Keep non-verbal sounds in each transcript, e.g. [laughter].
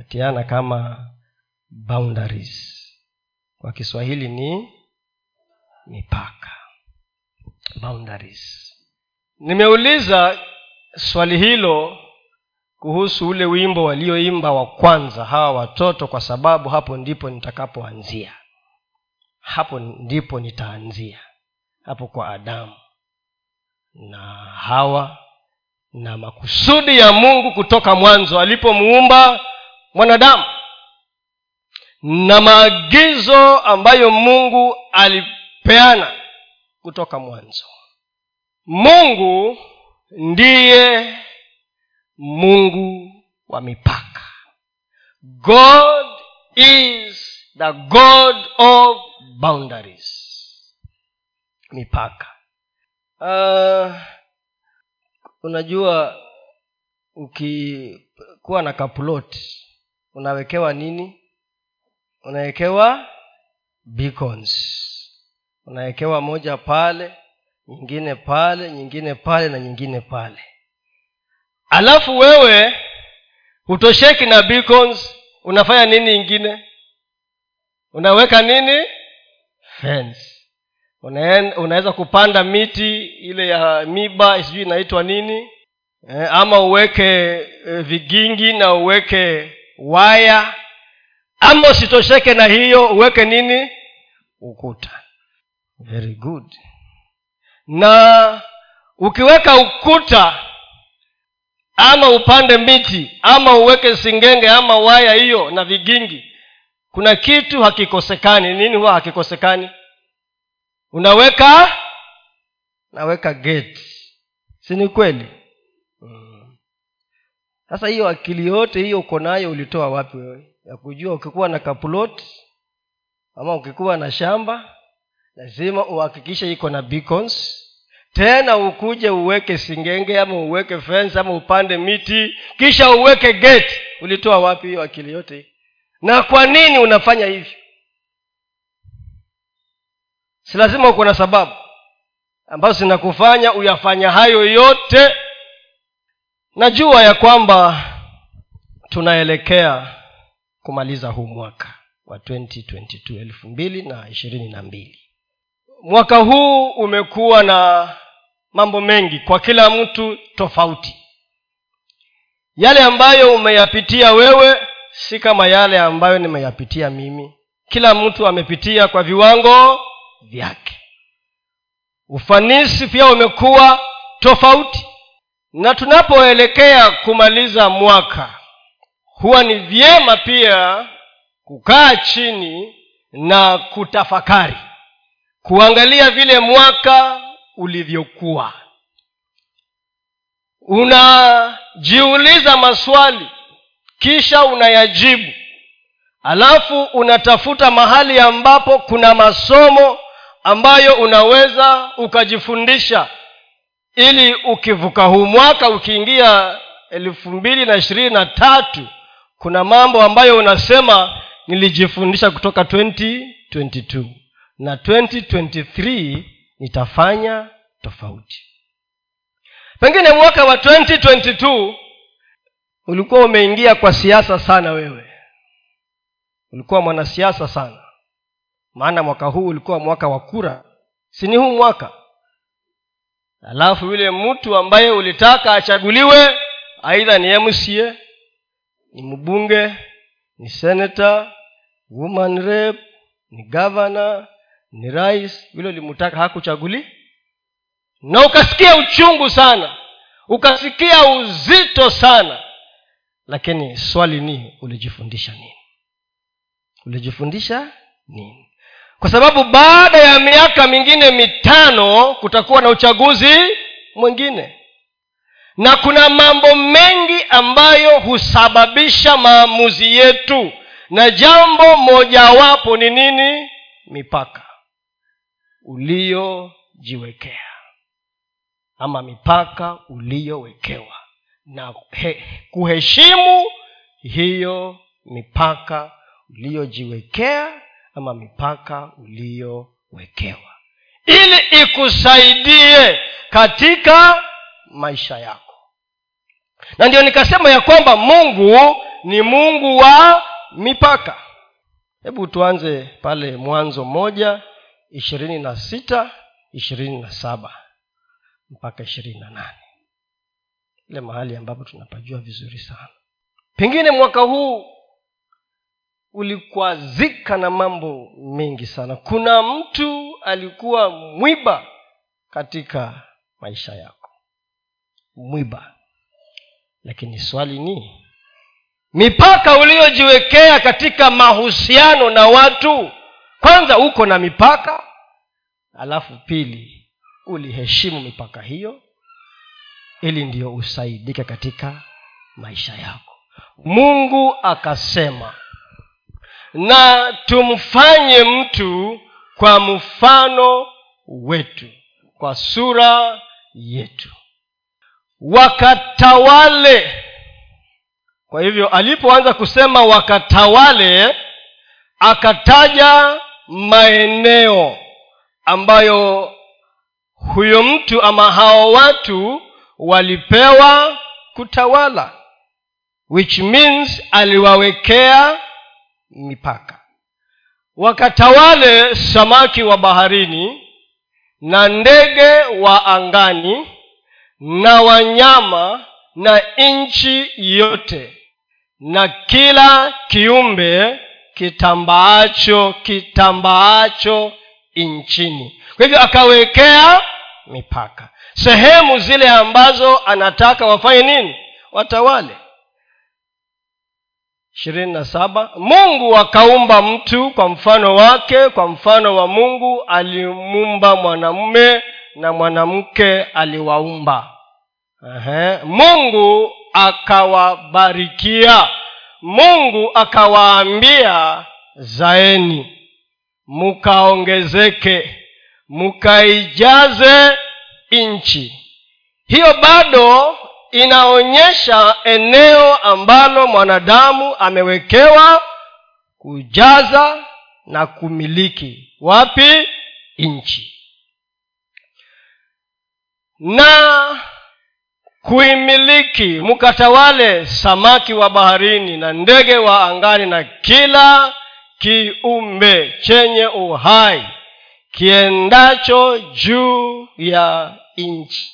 tatiana kama boundaries. Kwa kiswahili ni mipaka. Boundaries. Nimeuliza swali hilo kuhusu ule wimbo walioimba wa kwanza hawa watoto kwa sababu hapo ndipo nitakapoanzia. Hapo ndipo nitaanzia. Hapo kwa adamu na hawa na makusudi ya mungu kutoka mwanzo alipomuumba mwanadamu na maagizo ambayo mungu alipeana kutoka mwanzo. Mungu ndiye mungu wa mipaka. God is the god of boundaries. Mipaka. Uh, unajua ukikuwa na kaplot unawekewa nini? Unawekewa beacons. Unawekewa moja pale nyingine pale nyingine pale na nyingine pale. Alafu wewe hutosheki na beacons unafanya nini ingine unaweka nini? Fence. Unaweza kupanda miti ile ya miba sijui inaitwa nini eh, ama uweke eh, vigingi na uweke waya. Ama usitosheke na hiyo uweke nini? Ukuta. Very good. Na ukiweka ukuta ama upande miti ama uweke singenge ama waya hiyo na vigingi kuna kitu hakikosekani. Nini huwa hakikosekani? Unaweka naweka geti si ni kweli. Sasa hiyo akili yote hiyo uko nayo ulitoa wapi wewe? Ya kujua ukikuwa na kaplot ama ukikuwa na shamba lazima uhakikishe iko na beacons. Tena ukuje uweke singenge ama uweke fence ama upande miti kisha uweke gate. Ulitoa wapi hiyo akili yote na kwa nini unafanya hivyo? Si lazima uko na sababu. Ambazo zinakufanya uyafanya hayo yote najua ya kwamba tunaelekea kumaliza huu mwaka wa 2022 elfu mbili na ishirini na mbili. Mwaka huu umekuwa na mambo mengi kwa kila mtu tofauti. Yale ambayo umeyapitia wewe si kama yale ambayo nimeyapitia mimi. Kila mtu amepitia kwa viwango vyake. Ufanisi pia umekuwa tofauti na tunapoelekea kumaliza mwaka huwa ni vyema pia kukaa chini na kutafakari. Kuangalia vile mwaka ulivyokuwa. Unajiuliza maswali kisha unayajibu. Alafu unatafuta mahali ambapo kuna masomo ambayo unaweza ukajifundisha ili ukivuka huu mwaka ukiingia elfu mbili na ishirini na tatu kuna mambo ambayo unasema nilijifundisha kutoka 2022 na 2023 nitafanya tofauti. Pengine mwaka wa 2022 ulikuwa umeingia kwa siasa sana wewe. Ulikuwa mwanasiasa sana. Maana mwaka huu ulikuwa mwaka wa kura. Si ni huu mwaka alafu yule mtu ambaye ulitaka achaguliwe aidha ni mca ni mbunge ni senata woman rep ni gavana ni rais yule ulimtaka hakuchaguli. Na ukasikia uchungu sana ukasikia uzito sana. Lakini swali ni ulijifundisha nini? Ulijifundisha nini kwa sababu baada ya miaka mingine mitano kutakuwa na uchaguzi mwingine. Na kuna mambo mengi ambayo husababisha maamuzi yetu. Na jambo mojawapo ni nini? Mipaka. Uliyojiwekea ama mipaka uliyowekewa na he, kuheshimu hiyo mipaka uliyojiwekea ama mipaka uliyowekewa. Ili ikusaidie katika maisha yako. Na ndio nikasema ya kwamba mungu ni mungu wa mipaka. Hebu tuanze pale mwanzo moja ishirini na sita ishirini na saba mpaka ishirini na nane. Ile mahali ambapo tunapajua vizuri sana. Pengine mwaka huu ulikwazika na mambo mengi sana. Kuna mtu alikuwa mwiba katika maisha yako. Mwiba. Lakini swali ni mipaka uliyojiwekea katika mahusiano na watu kwanza uko na mipaka alafu pili uliheshimu mipaka hiyo ili ndiyo usaidike katika maisha yako. Mungu akasema na tumfanye mtu kwa mfano wetu kwa sura yetu. Wakatawale. Kwa hivyo alipoanza kusema wakatawale akataja maeneo ambayo huyo mtu ama hao watu walipewa kutawala which means aliwawekea mipaka. Wakatawale samaki wa baharini na ndege wa angani na wanyama na nchi yote na kila kiumbe kitambaacho kitambaacho nchini kwa hivyo akawekea mipaka. Sehemu zile ambazo anataka wafanye nini? Watawale ishirini na saba. Mungu akaumba mtu kwa mfano wake kwa mfano wa mungu alimuumba mwanamume na mwanamke aliwaumba. Aha. mungu akawabarikia. Mungu akawaambia zaeni mukaongezeke mukaijaze nchi hiyo bado inaonyesha eneo ambalo mwanadamu amewekewa kujaza na kumiliki. Wapi? Nchi. Na kuimiliki mkatawale samaki wa baharini na ndege wa angani na kila kiumbe chenye uhai kiendacho juu ya nchi.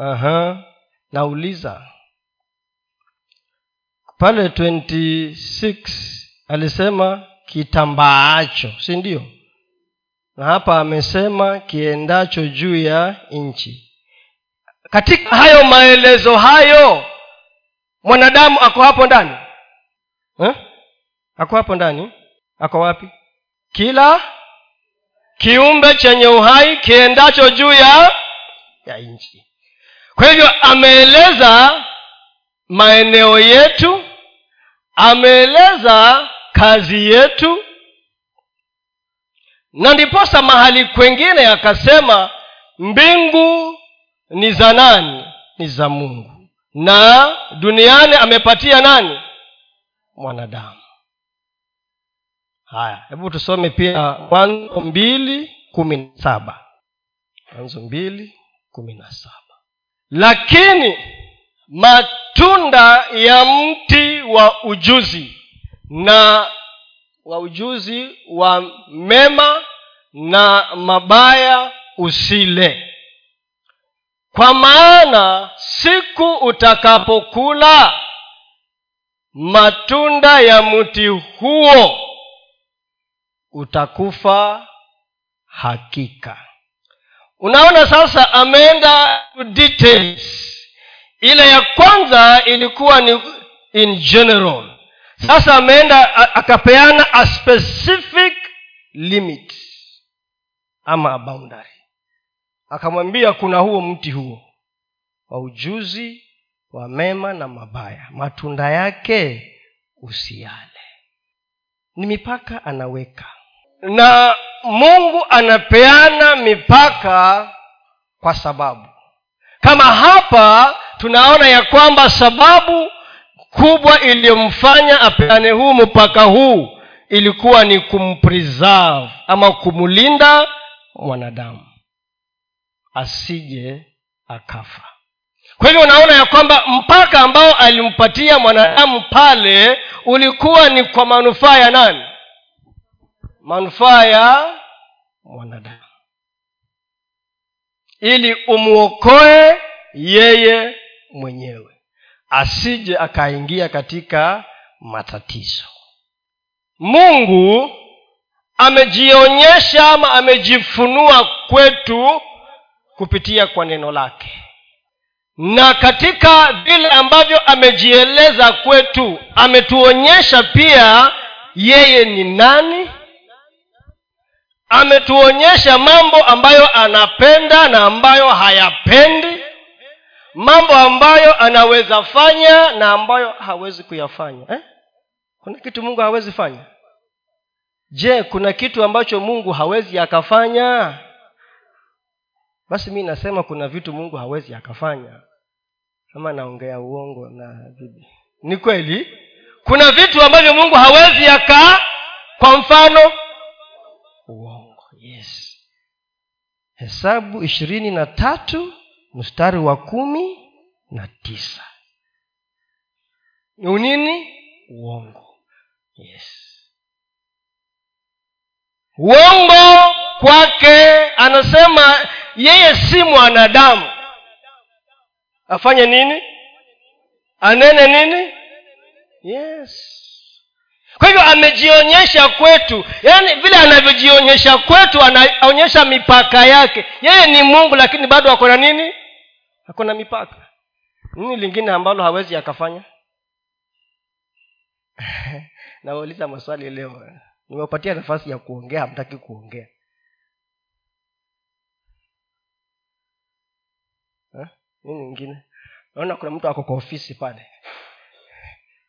Aha. Nauliza pale 26 alisema kitambaacho si ndio? Na hapa amesema kiendacho juu ya nchi. Katika hayo maelezo hayo mwanadamu ako hapo ndani? Eh? ako hapo ndani? Ako wapi? Kila kiumbe chenye uhai kiendacho juu ya ya nchi kwa hivyo ameeleza maeneo yetu ameeleza kazi yetu na ndiposa mahali kwengine akasema mbingu ni za nani? Ni za mungu. Na duniani amepatia nani? Mwanadamu. Haya hebu tusome pia mwanzo mbili kumi na saba. Mwanzo mbili kumi na saba lakini matunda ya mti wa ujuzi na wa ujuzi wa mema na mabaya usile. Kwa maana siku utakapokula matunda ya mti huo utakufa hakika unaona sasa ameenda details. Ile ya kwanza ilikuwa ni in general. Sasa ameenda akapeana a specific limit ama boundary. Akamwambia kuna huo mti huo wa ujuzi wa mema na mabaya. Matunda yake usiale. Ni mipaka anaweka na mungu anapeana mipaka kwa sababu. Kama hapa tunaona ya kwamba sababu kubwa iliyomfanya apeane huu mpaka huu ilikuwa ni kumpreserve ama kumlinda mwanadamu. Asije akafa. Kwa hivyo unaona ya kwamba mpaka ambao alimpatia mwanadamu pale ulikuwa ni kwa manufaa ya nani manufaa ya mwanadamu. Ili umwokoe yeye mwenyewe asije akaingia katika matatizo. Mungu amejionyesha ama amejifunua kwetu kupitia kwa neno lake. Na katika vile ambavyo amejieleza kwetu ametuonyesha pia yeye ni nani ametuonyesha mambo ambayo anapenda na ambayo hayapendi mambo ambayo anaweza fanya na ambayo hawezi kuyafanya eh? kuna kitu mungu hawezi fanya? Je kuna kitu ambacho mungu hawezi akafanya? Basi mi nasema kuna vitu mungu hawezi akafanya. Ama naongea uongo na bibi ni kweli? Kuna vitu ambavyo mungu hawezi aka kwa mfano uongo yes hesabu ishirini na tatu mstari wa kumi na tisa. Ni unini uongo. Yes. Uongo kwake anasema yeye si mwanadamu. Afanye nini? Anene nini? Yes kwa hivyo amejionyesha kwetu. Yaani vile anavyojionyesha kwetu anaonyesha mipaka yake. Yeye ni mungu lakini bado ako na nini? Ako na mipaka. Nini lingine ambalo hawezi akafanya? [laughs] Nawauliza maswali leo. Nimepatia nafasi ya kuongea hamtaki kuongea. Nini ingine naona kuna mtu ako kwa ofisi pale.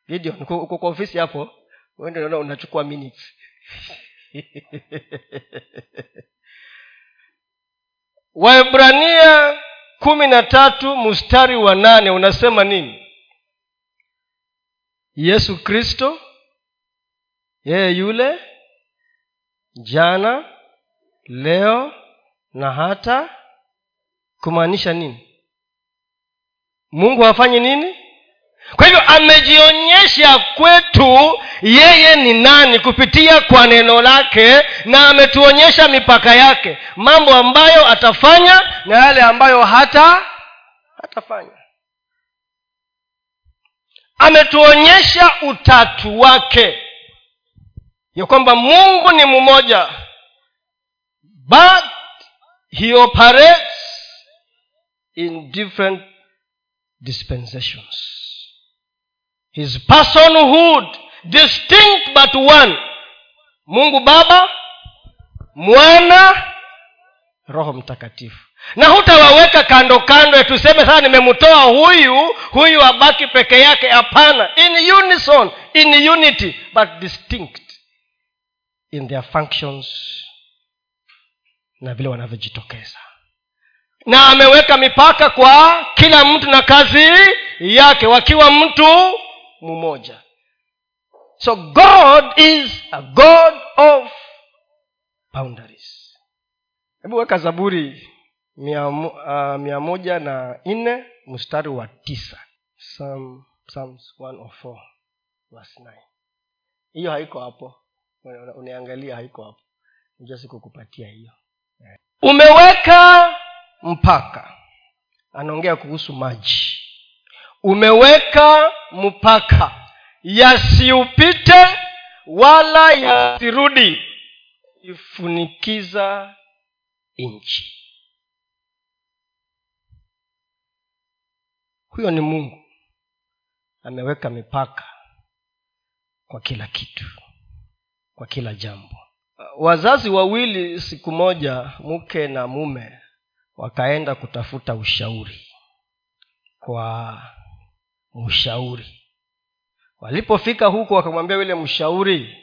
Video uko kwa ofisi hapo uende naona unachukua minutes [laughs] waibrania kumi na tatu mstari wa nane unasema nini? Yesu kristo yeye yule jana leo na hata kumaanisha nini? Mungu hafanyi nini kwa hivyo amejionyesha kwetu yeye ni nani kupitia kwa neno lake na ametuonyesha mipaka yake. Mambo ambayo atafanya na yale ambayo hata hatafanya ametuonyesha utatu wake. Ya kwamba mungu ni mmoja. But he operates in different dispensations his personhood distinct but one. Mungu baba mwana roho mtakatifu. Na hutawaweka kando kando tuseme sasa nimemtoa huyu huyu abaki peke yake. Hapana. In unison in unity but distinct in their functions na vile wanavyojitokeza. Na ameweka mipaka kwa kila mtu na kazi yake. Wakiwa mtu mmoja. So god is a god of boundaries. Hebu weka zaburi mia, mia moja na nne mstari wa tisa. Psalm, psalms 104 verse 9 hiyo haiko hapo. Uniangalia haiko hapo. Nija sikukupatia hiyo. Umeweka mpaka. Anaongea kuhusu maji umeweka mpaka yasiupite wala yasirudi. Ifunikiza nchi. Huyo ni mungu. Ameweka mipaka kwa kila kitu kwa kila jambo. Wazazi wawili siku moja mke na mume wakaenda kutafuta ushauri kwa mshauri walipofika huko wakamwambia yule mshauri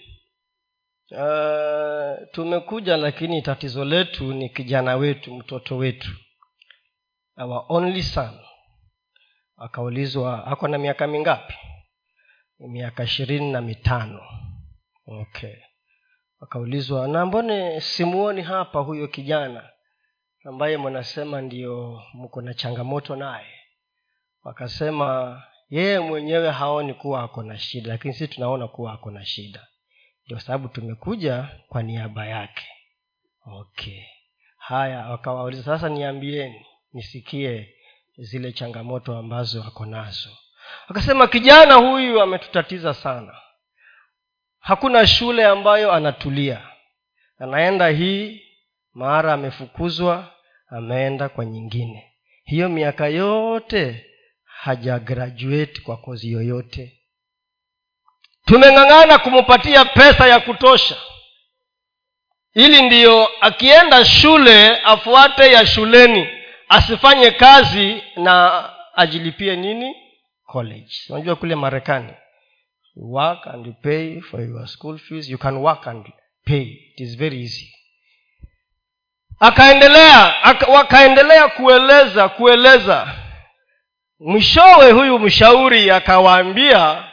uh, tumekuja lakini tatizo letu ni kijana wetu mtoto wetu. Our only son. Akaulizwa ako na miaka mingapi? Miaka ishirini na mitano. Okay. Akaulizwa na mbone simuoni hapa huyo kijana ambaye mnasema ndio mko na changamoto naye? Wakasema yeye mwenyewe haoni kuwa ako na shida lakini sisi tunaona kuwa ako na shida. Ndio sababu tumekuja kwa niaba yake. Okay. Haya wakawauliza sasa niambieni nisikie zile changamoto ambazo ako nazo. Akasema kijana huyu ametutatiza sana. Hakuna shule ambayo anatulia. Anaenda hii mara amefukuzwa ameenda kwa nyingine. Hiyo miaka yote hajagraduate kwa kozi yoyote. Tumeng'ang'ana kumpatia pesa ya kutosha. Ili ndiyo akienda shule afuate ya shuleni asifanye kazi na ajilipie nini? College. Unajua kule marekani you work and you pay for your school fees you can work and pay. It is very easy. Akaendelea aka, wakaendelea kueleza kueleza mwishowe huyu mshauri akawaambia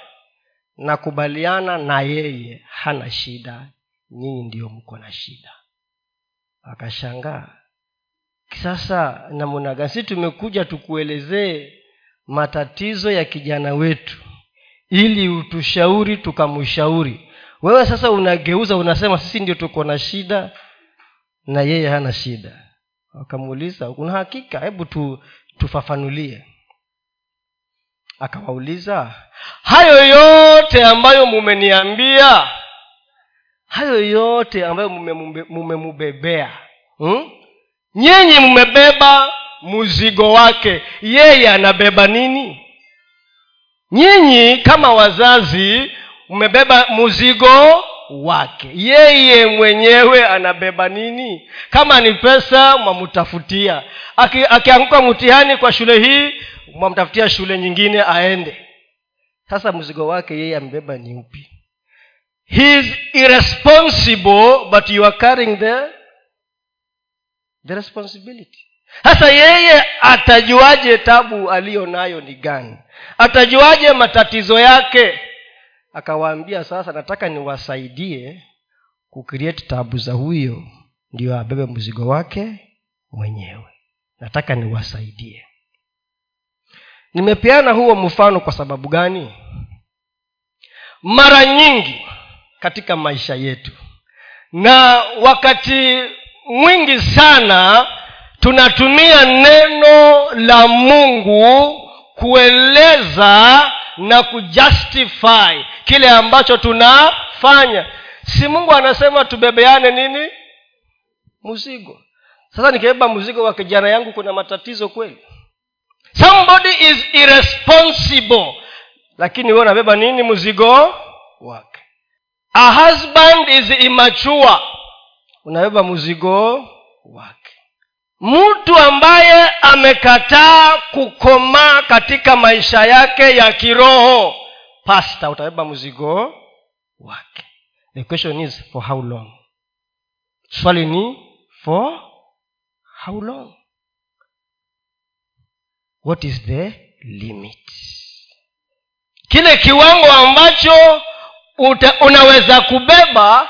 nakubaliana na yeye hana shida. Nyinyi ndiyo mko na shida. Akashangaa sasa namna gani? Si tumekuja tukuelezee matatizo ya kijana wetu ili utushauri tukamshauri. Wewe sasa unageuza unasema sisi ndio tuko na shida na yeye hana shida. Wakamuuliza una hakika? Hebu tu, tufafanulie akawauliza hayo yote ambayo mumeniambia hayo yote ambayo mumemubebea hmm? nyinyi mmebeba mzigo wake yeye anabeba nini nyinyi kama wazazi mmebeba mzigo wake. Yeye mwenyewe anabeba nini? Kama ni pesa mwamtafutia. Akianguka Aki mtihani kwa shule hii mwamtafutia shule nyingine aende. Sasa mzigo wake yeye amebeba ni upi? He is irresponsible but you are carrying the the responsibility. Sasa yeye atajuaje tabu aliyo nayo ni gani? Atajuaje matatizo yake akawaambia sasa nataka niwasaidie kukrieti tabu za huyo ndio abebe mzigo wake mwenyewe. Nataka niwasaidie. Nimepeana huo mfano kwa sababu gani? Mara nyingi katika maisha yetu na wakati mwingi sana tunatumia neno la mungu kueleza na kujustify kile ambacho tunafanya. Si mungu anasema tubebeane nini? Mzigo. Sasa nikibeba mzigo wa kijana yangu kuna matatizo kweli? Somebody is irresponsible. Lakini we unabeba nini mzigo wake? A husband is immature. Unabeba mzigo wake mtu ambaye amekataa kukomaa katika maisha yake ya kiroho pasta utabeba mzigo wake. The question is for how long? Swali ni for how long? What is the limit? Kile kiwango ambacho uta, unaweza kubeba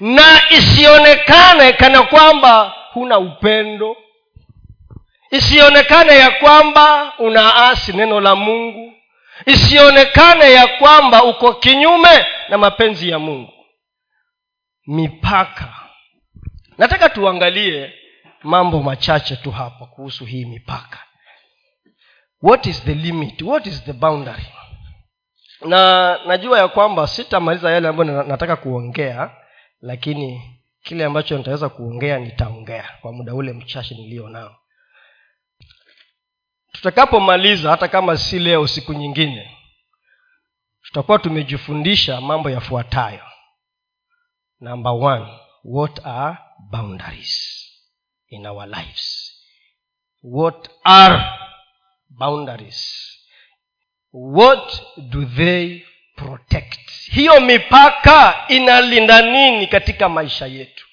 na isionekane kana kwamba huna upendo. Isionekane ya kwamba unaasi neno la mungu. Isionekane ya kwamba uko kinyume na mapenzi ya mungu. Mipaka. Nataka tuangalie mambo machache tu hapa kuhusu hii mipaka. What is the limit? What is the boundary? Na najua ya kwamba sitamaliza yale ambayo nataka kuongea lakini kile ambacho nitaweza kuongea nitaongea kwa muda ule mchache niliyo nao. Tutakapomaliza hata kama si leo siku nyingine tutakuwa tumejifundisha mambo yafuatayo. Number what are boundaries in our lives? What are boundaries? What do they protect. Hiyo mipaka inalinda nini katika maisha yetu?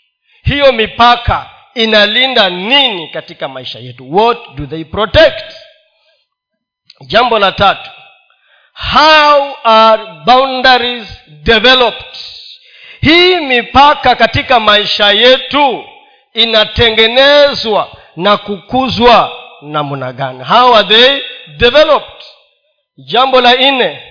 Hiyo mipaka inalinda nini katika maisha yetu? What do they protect? Jambo la tatu. How are boundaries developed? Hii mipaka katika maisha yetu inatengenezwa na kukuzwa namna gani? How are they developed? Jambo la nne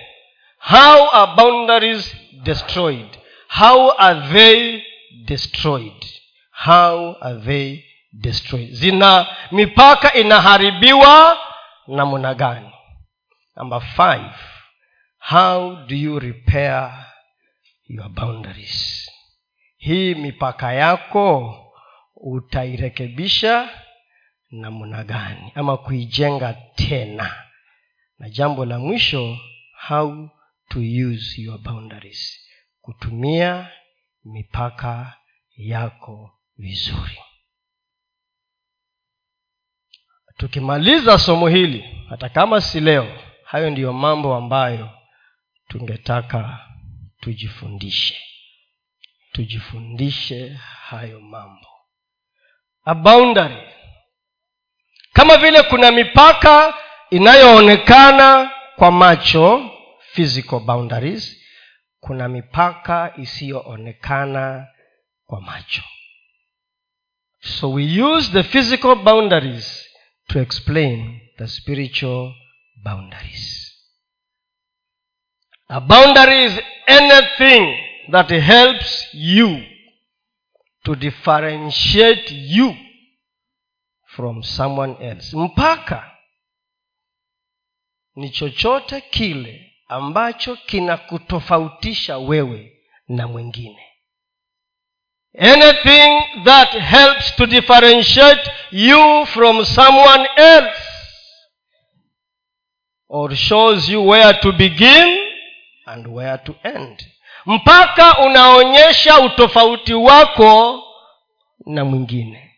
how are boundaries destroyed? How are they destroyed? How are they destroyed? Zina mipaka inaharibiwa namna gani? Number five how do you repair your boundaries? Hii mipaka yako utairekebisha namna gani? Ama kuijenga tena? Na jambo la mwisho how to use your boundaries. Kutumia mipaka yako vizuri. Tukimaliza somo hili hata kama si leo hayo ndiyo mambo ambayo tungetaka tujifundishe. Tujifundishe hayo mambo. A boundary. Kama vile kuna mipaka inayoonekana kwa macho physical boundaries kuna mipaka isiyoonekana kwa macho. So we use the physical boundaries to explain the spiritual boundaries. A boundary is anything that helps you to differentiate you from someone else. Mpaka ni chochote kile ambacho kinakutofautisha wewe na mwingine. Anything that helps to differentiate you from someone else or shows you where to begin and where to end. Mpaka unaonyesha utofauti wako na mwingine.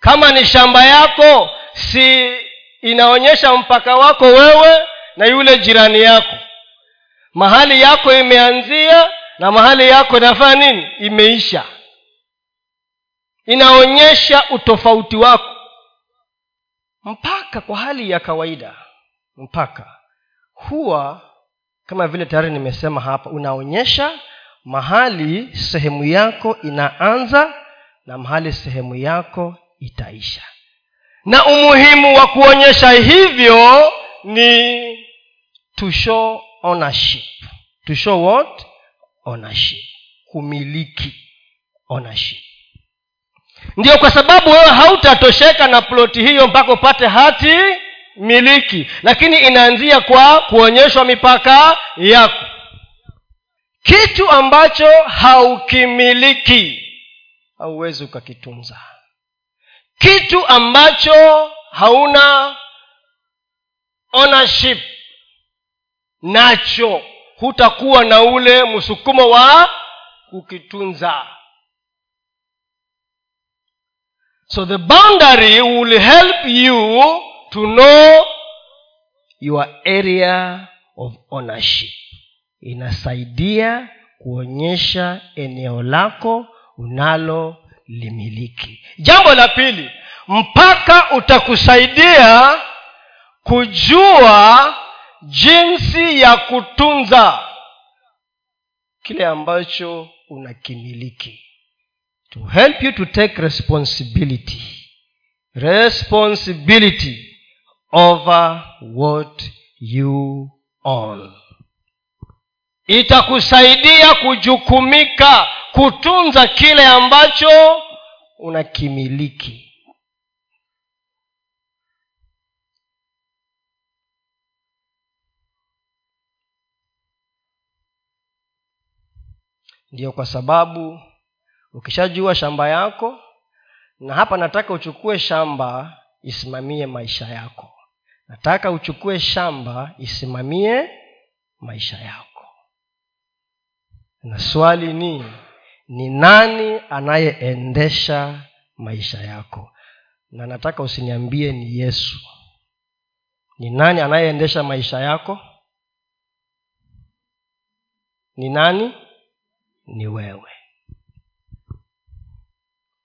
Kama ni shamba yako si inaonyesha mpaka wako wewe na yule jirani yako mahali yako imeanzia na mahali yako inafanya nini? Imeisha. Inaonyesha utofauti wako. Mpaka kwa hali ya kawaida mpaka huwa kama vile tayari nimesema hapa unaonyesha mahali sehemu yako inaanza na mahali sehemu yako itaisha. Na umuhimu wa kuonyesha hivyo ni to show ownership. To show what? Ownership. Kumiliki ownership. Ndio kwa sababu wewe hautatosheka na ploti hiyo mpaka upate hati miliki. Lakini inaanzia kwa kuonyeshwa mipaka yako. Kitu ambacho haukimiliki hauwezi ukakitunza. Kitu ambacho hauna ownership nacho hutakuwa na ule msukumo wa kukitunza. So the boundary will help you to know your area of ownership. Inasaidia kuonyesha eneo lako unalolimiliki. Jambo la pili mpaka utakusaidia kujua jinsi ya kutunza kile ambacho unakimiliki. To help you to take responsibility. Responsibility over what you own. Itakusaidia kujukumika kutunza kile ambacho unakimiliki ndiyo kwa sababu ukishajua shamba yako na hapa nataka uchukue shamba isimamie maisha yako. Nataka uchukue shamba isimamie maisha yako. Na swali ni ni nani anayeendesha maisha yako? Na nataka usiniambie ni yesu. Ni nani anayeendesha maisha yako? Ni nani ni wewe.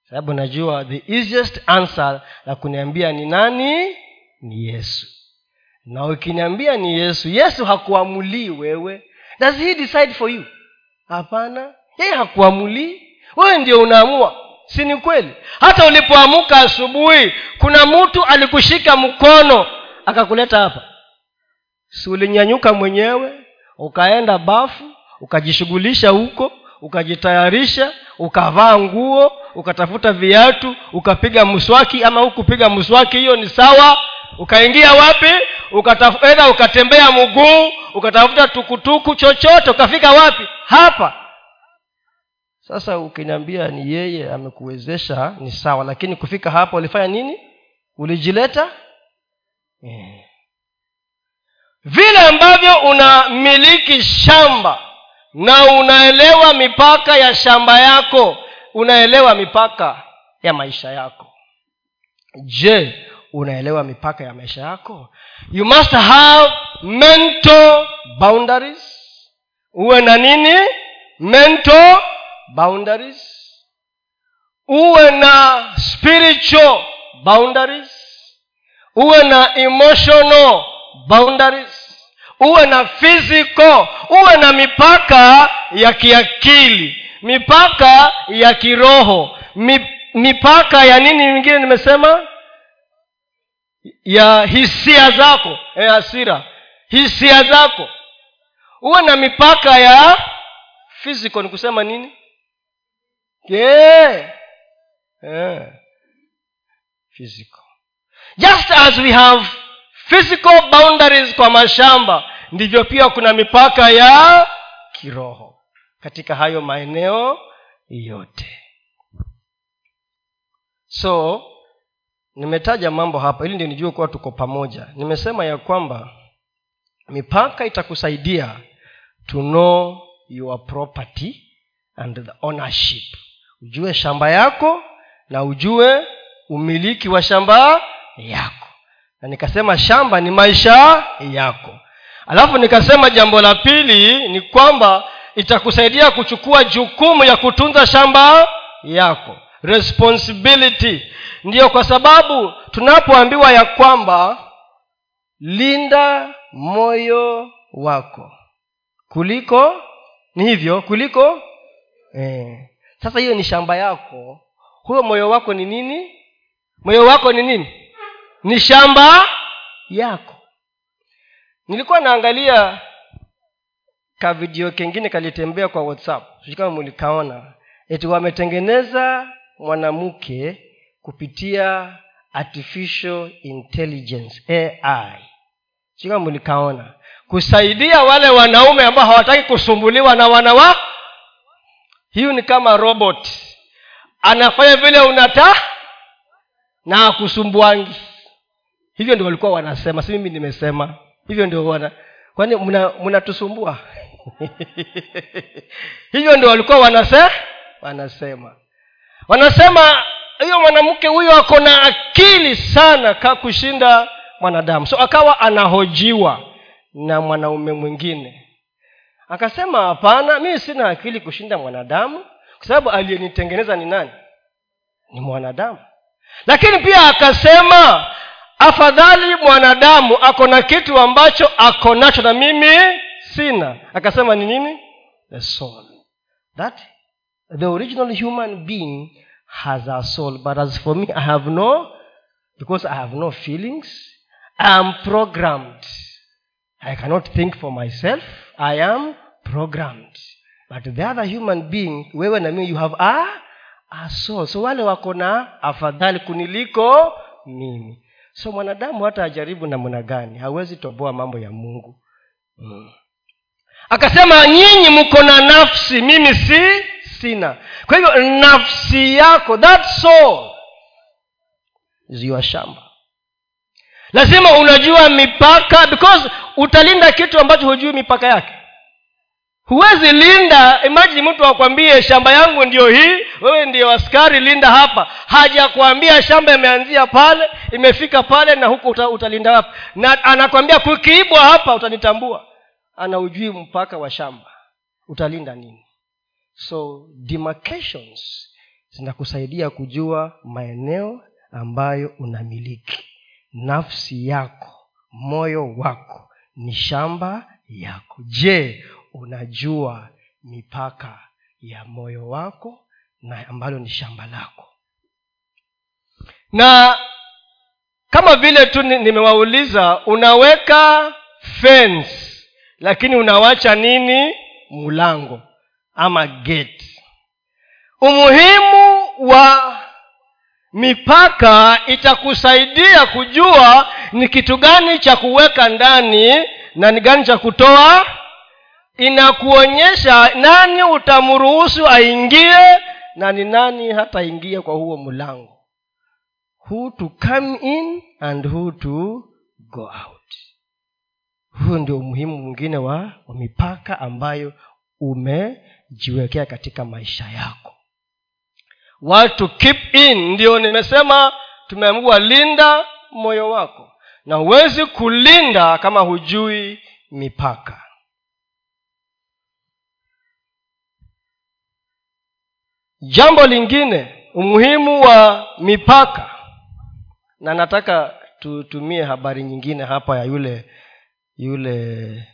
Sababu najua the easiest answer la kuniambia ni nani? Ni yesu. Na ukiniambia ni yesu yesu hakuamulii wewe. Does he decide for you? Hapana yeye hakuamulii. Wewe ndio unaamua si ni kweli? Hata ulipoamuka asubuhi kuna mtu alikushika mkono akakuleta hapa. Si ulinyanyuka mwenyewe ukaenda bafu ukajishughulisha huko ukajitayarisha ukavaa nguo ukatafuta viatu ukapiga mswaki ama hukupiga mswaki hiyo ni sawa. Ukaingia wapi? Ukatafuta ukatembea mguu ukatafuta tukutuku chochote ukafika wapi? Hapa. Sasa ukiniambia ni yeye amekuwezesha ni sawa lakini kufika hapa ulifanya nini? Ulijileta? Yeah. vile ambavyo unamiliki shamba na unaelewa mipaka ya shamba yako unaelewa mipaka ya maisha yako. Je unaelewa mipaka ya maisha yako? You must have mental boundaries. Uwe na nini? Mental boundaries. Uwe na spiritual boundaries. Uwe na emotional boundaries uwe na physical uwe na mipaka ya kiakili mipaka ya kiroho mipaka ya nini mingine nimesema ya hisia zako eh, hasira hisia zako uwe na mipaka ya physical ni kusema nini yeah. Yeah. physical just as we have physical boundaries kwa mashamba ndivyo pia kuna mipaka ya kiroho katika hayo maeneo yote. So nimetaja mambo hapa ili ndio nijue kuwa tuko pamoja. Nimesema ya kwamba mipaka itakusaidia to know your property and the ownership. Ujue shamba yako na ujue umiliki wa shamba yako. Na nikasema shamba ni maisha yako alafu nikasema jambo la pili ni kwamba itakusaidia kuchukua jukumu ya kutunza shamba yako. Responsibility. Ndiyo kwa sababu tunapoambiwa ya kwamba linda moyo wako. Kuliko ni hivyo kuliko eh. sasa hiyo ni shamba yako. Huyo moyo wako ni nini? Moyo wako ni nini? Ni shamba yako nilikuwa naangalia ka video kengine kalitembea kwa whatsapp. Kama mulikaona eti wametengeneza mwanamke kupitia artificial intelligence ai kama mulikaona kusaidia wale wanaume ambao hawataki kusumbuliwa na wanawa hiyo ni kama robot. Anafanya vile unata na akusumbuangi hivyo ndio walikuwa wanasema. Si mimi nimesema hivyo ndio wana kwani mnatusumbua? [laughs] Hivyo ndio walikuwa wanase wanasema. Wanasema hiyo mwanamke huyo ako na akili sana ka kushinda mwanadamu. So akawa anahojiwa na mwanaume mwingine. Akasema hapana mii sina akili kushinda mwanadamu. Kwa sababu aliyenitengeneza ni nani? Ni mwanadamu. Lakini pia akasema afadhali mwanadamu ako na kitu ambacho ako nacho na mimi sina. Akasema ni nini? The soul. That the original human being has a soul but as for me i have no because i have no feelings i am programmed. I cannot think for myself i am programmed. But the other human being wewe na mimi you have a, a soul. So wale wako na afadhali kuniliko mimi so mwanadamu hata ajaribu namna gani hawezi toboa mambo ya mungu. Mm. akasema nyinyi mko na nafsi mimi si sina. Kwa hivyo nafsi yako that soul is your shamba. Lazima unajua mipaka because utalinda kitu ambacho hujui mipaka yake huwezi linda imajini mtu akwambie shamba yangu ndio hii wewe ndio askari linda hapa. Hajakwambia shamba imeanzia pale imefika pale na huku uta, utalinda wapi? Na anakwambia kukiibwa hapa utanitambua. Anaujui mpaka wa shamba utalinda nini? So demarcations zinakusaidia kujua maeneo ambayo unamiliki. Nafsi yako moyo wako ni shamba yako. Je unajua mipaka ya moyo wako na ambalo ni shamba lako. Na kama vile tu nimewauliza unaweka fence lakini unawacha nini? Mlango ama gate. Umuhimu wa mipaka itakusaidia kujua ni kitu gani cha kuweka ndani na ni gani cha kutoa inakuonyesha nani utamruhusu aingie na ni nani hataingia kwa huo mlango. Who to come in and who to go out. Huo ndio umuhimu mwingine wa, wa mipaka ambayo umejiwekea katika maisha yako. What to keep in ndio nimesema tumeambiwa linda moyo wako. Na huwezi kulinda kama hujui mipaka jambo lingine umuhimu wa mipaka. Na nataka tutumie habari nyingine hapa ya yule yule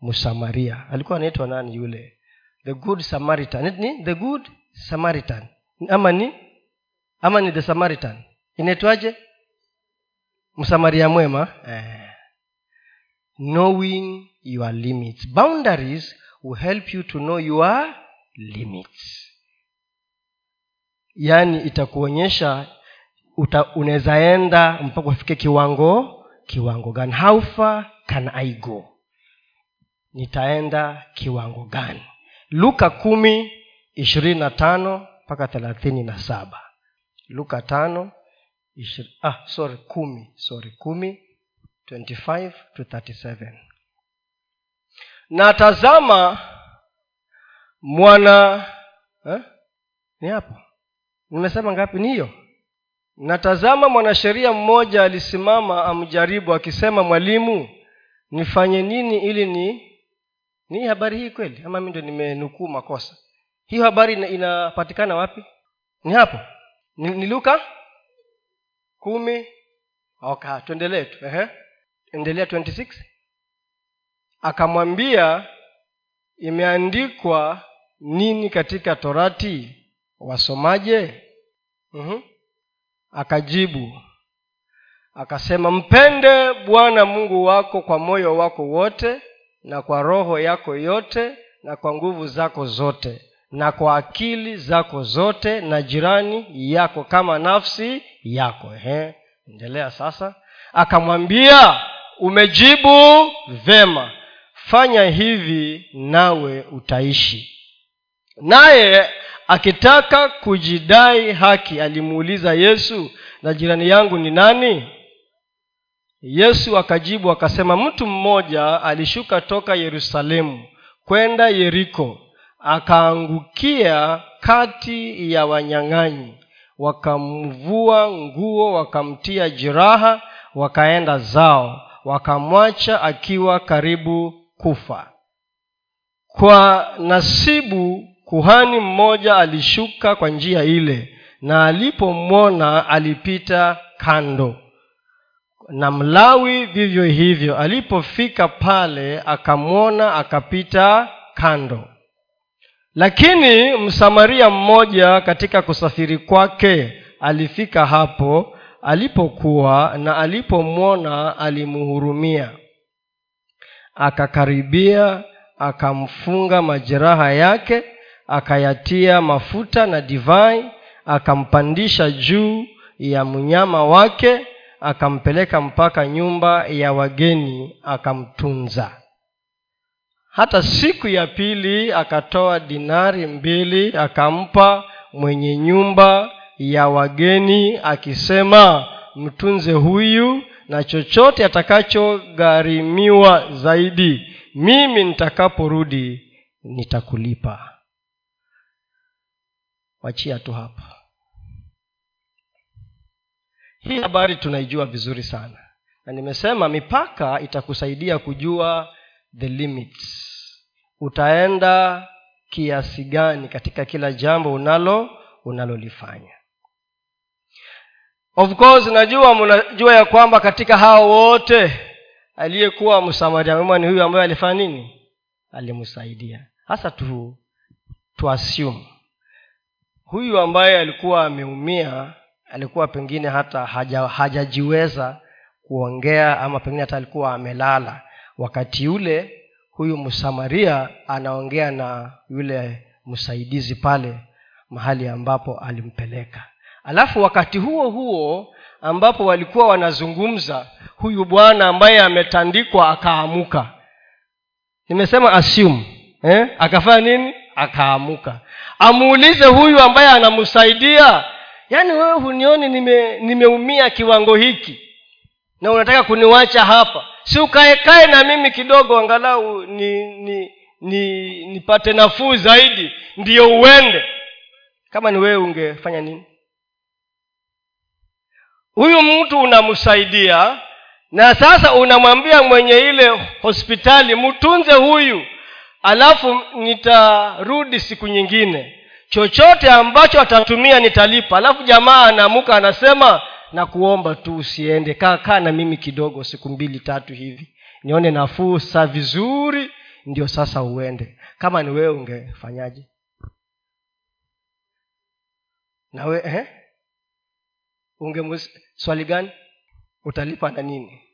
msamaria. Alikuwa anaitwa nani yule? The good samaritan. Ni the good samaritan. Ama ni ama ni the samaritan? Inaitwaje? Msamaria mwema? Eh. knowing your limits. Boundaries will help you to know your limits yaani itakuonyesha unaweza enda mpaka ufike kiwango kiwango gani? How far can i go? Nitaenda kiwango gani? Luka kumi ishirini na tano mpaka thelathini na saba. Luka tano ishir, ah, sorry kumi sorry kumi 25 to 37 na tazama mwana eh? ni hapo nimesema ngapi? Ni hiyo. Natazama mwanasheria mmoja alisimama amjaribu akisema mwalimu nifanye nini ili ni ni habari hii kweli? Ama mi ndo nimenukuu makosa? Hiyo habari inapatikana wapi? Ni hapo? Ni, ni luka kumi? Okay tuendelee tu. Endelea 26 akamwambia imeandikwa nini katika torati wasomaje? Mm-hmm. akajibu. Akasema mpende bwana mungu wako kwa moyo wako wote na kwa roho yako yote na kwa nguvu zako zote na kwa akili zako zote na jirani yako kama nafsi yako. Ehe. endelea sasa. Akamwambia umejibu vema. Fanya hivi nawe utaishi. Naye akitaka kujidai haki alimuuliza yesu na jirani yangu ni nani? Yesu akajibu akasema mtu mmoja alishuka toka yerusalemu kwenda yeriko akaangukia kati ya wanyang'anyi wakamvua nguo wakamtia jeraha wakaenda zao wakamwacha akiwa karibu kufa. Kwa nasibu kuhani mmoja alishuka kwa njia ile na alipomwona alipita kando. Na mlawi vivyo hivyo. Alipofika pale akamwona akapita kando. Lakini msamaria mmoja katika kusafiri kwake alifika hapo alipokuwa na alipomwona alimhurumia. Akakaribia akamfunga majeraha yake akayatia mafuta na divai akampandisha juu ya mnyama wake akampeleka mpaka nyumba ya wageni akamtunza. Hata siku ya pili akatoa dinari mbili akampa mwenye nyumba ya wageni akisema mtunze huyu na chochote atakachogharimiwa zaidi. Mimi nitakaporudi nitakulipa wachia tu hapa. Hii habari tunaijua vizuri sana. Na nimesema mipaka itakusaidia kujua the limits. Utaenda kiasi gani katika kila jambo unalo unalolifanya. Of course najua mnajua ya kwamba katika hao wote aliyekuwa msamaria mema ni huyu ambaye alifanya nini? Alimsaidia hasa tu tu assume huyu ambaye alikuwa ameumia alikuwa pengine hata haja, hajajiweza kuongea ama pengine hata alikuwa amelala. Wakati ule huyu msamaria anaongea na yule msaidizi pale mahali ambapo alimpeleka. Alafu wakati huo huo ambapo walikuwa wanazungumza huyu bwana ambaye ametandikwa akaamuka nimesema assume eh? akafanya nini akaamuka. Amuulize huyu ambaye anamsaidia yaani wewe hunioni nime nimeumia kiwango hiki na unataka kuniwacha hapa. Si ukaekae na mimi kidogo angalau ni ni ni nipate nafuu zaidi ndiyo uende. Kama ni wewe ungefanya nini? Huyu mtu unamsaidia na sasa unamwambia mwenye ile hospitali mtunze huyu alafu nitarudi siku nyingine. Chochote ambacho atatumia nitalipa. Alafu jamaa anaamuka anasema na kuomba tu usiende. Kaa kaa na mimi kidogo siku mbili tatu hivi. Nione nafuu saa vizuri ndio sasa uende. Kama ni wewe ungefanyaje? Nawe eh? unge swali gani? Utalipa na nini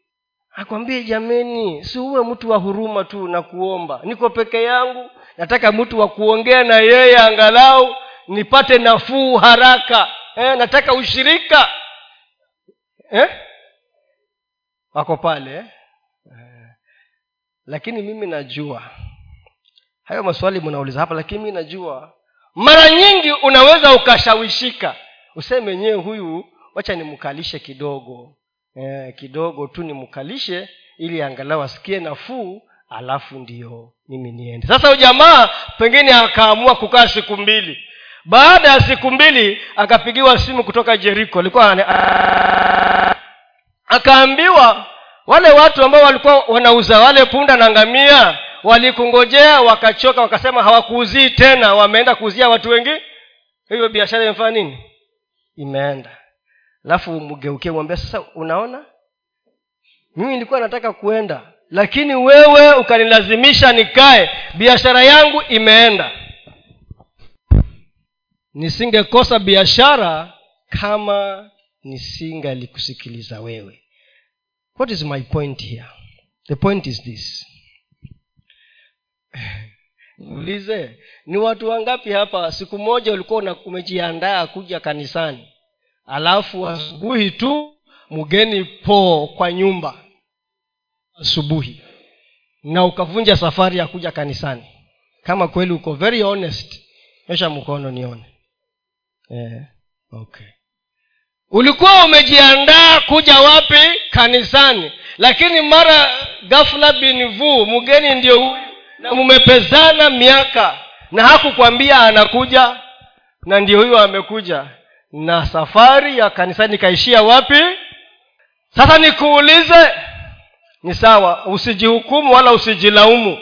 akwambie jameni si uwe mtu wa huruma tu na kuomba. Niko peke yangu nataka mtu wa kuongea na yeye angalau nipate nafuu haraka. Eh, nataka ushirika. Eh? wako pale eh? lakini mimi najua hayo maswali mnauliza hapa lakini mimi najua mara nyingi unaweza ukashawishika. Useme nyewe huyu wacha nimkalishe kidogo eh, kidogo tu nimkalishe ili angalau asikie nafuu alafu ndio mimi niende. Sasa ujamaa pengine akaamua kukaa siku mbili. Baada ya siku mbili akapigiwa simu kutoka jeriko alikuwa akaambiwa wale watu ambao walikuwa wanauza wale punda na ngamia walikungojea wakachoka wakasema hawakuuzii tena wameenda kuuzia watu wengi. Hiyo biashara imefanya nini? Imeenda alafu mgeukie mwambia sasa unaona? Mimi nilikuwa nataka kuenda lakini wewe ukanilazimisha nikae. Biashara yangu imeenda. Nisingekosa biashara kama nisingalikusikiliza wewe. What is my point here? The point is this. Ulize ni watu wangapi hapa? Siku moja ulikuwa umejiandaa kuja kanisani alafu asubuhi tu mgeni poo kwa nyumba. Asubuhi. Na ukavunja safari ya kuja kanisani. Kama kweli uko very honest nyosha mkono nione. Yeah. okay. Ulikuwa umejiandaa kuja wapi? Kanisani. Lakini mara gafula binvu mgeni ndio huyu na mumepezana miaka. Na hakukwambia anakuja na ndio huyo amekuja na safari ya kanisani ikaishia wapi? Sasa nikuulize ni sawa usijihukumu wala usijilaumu.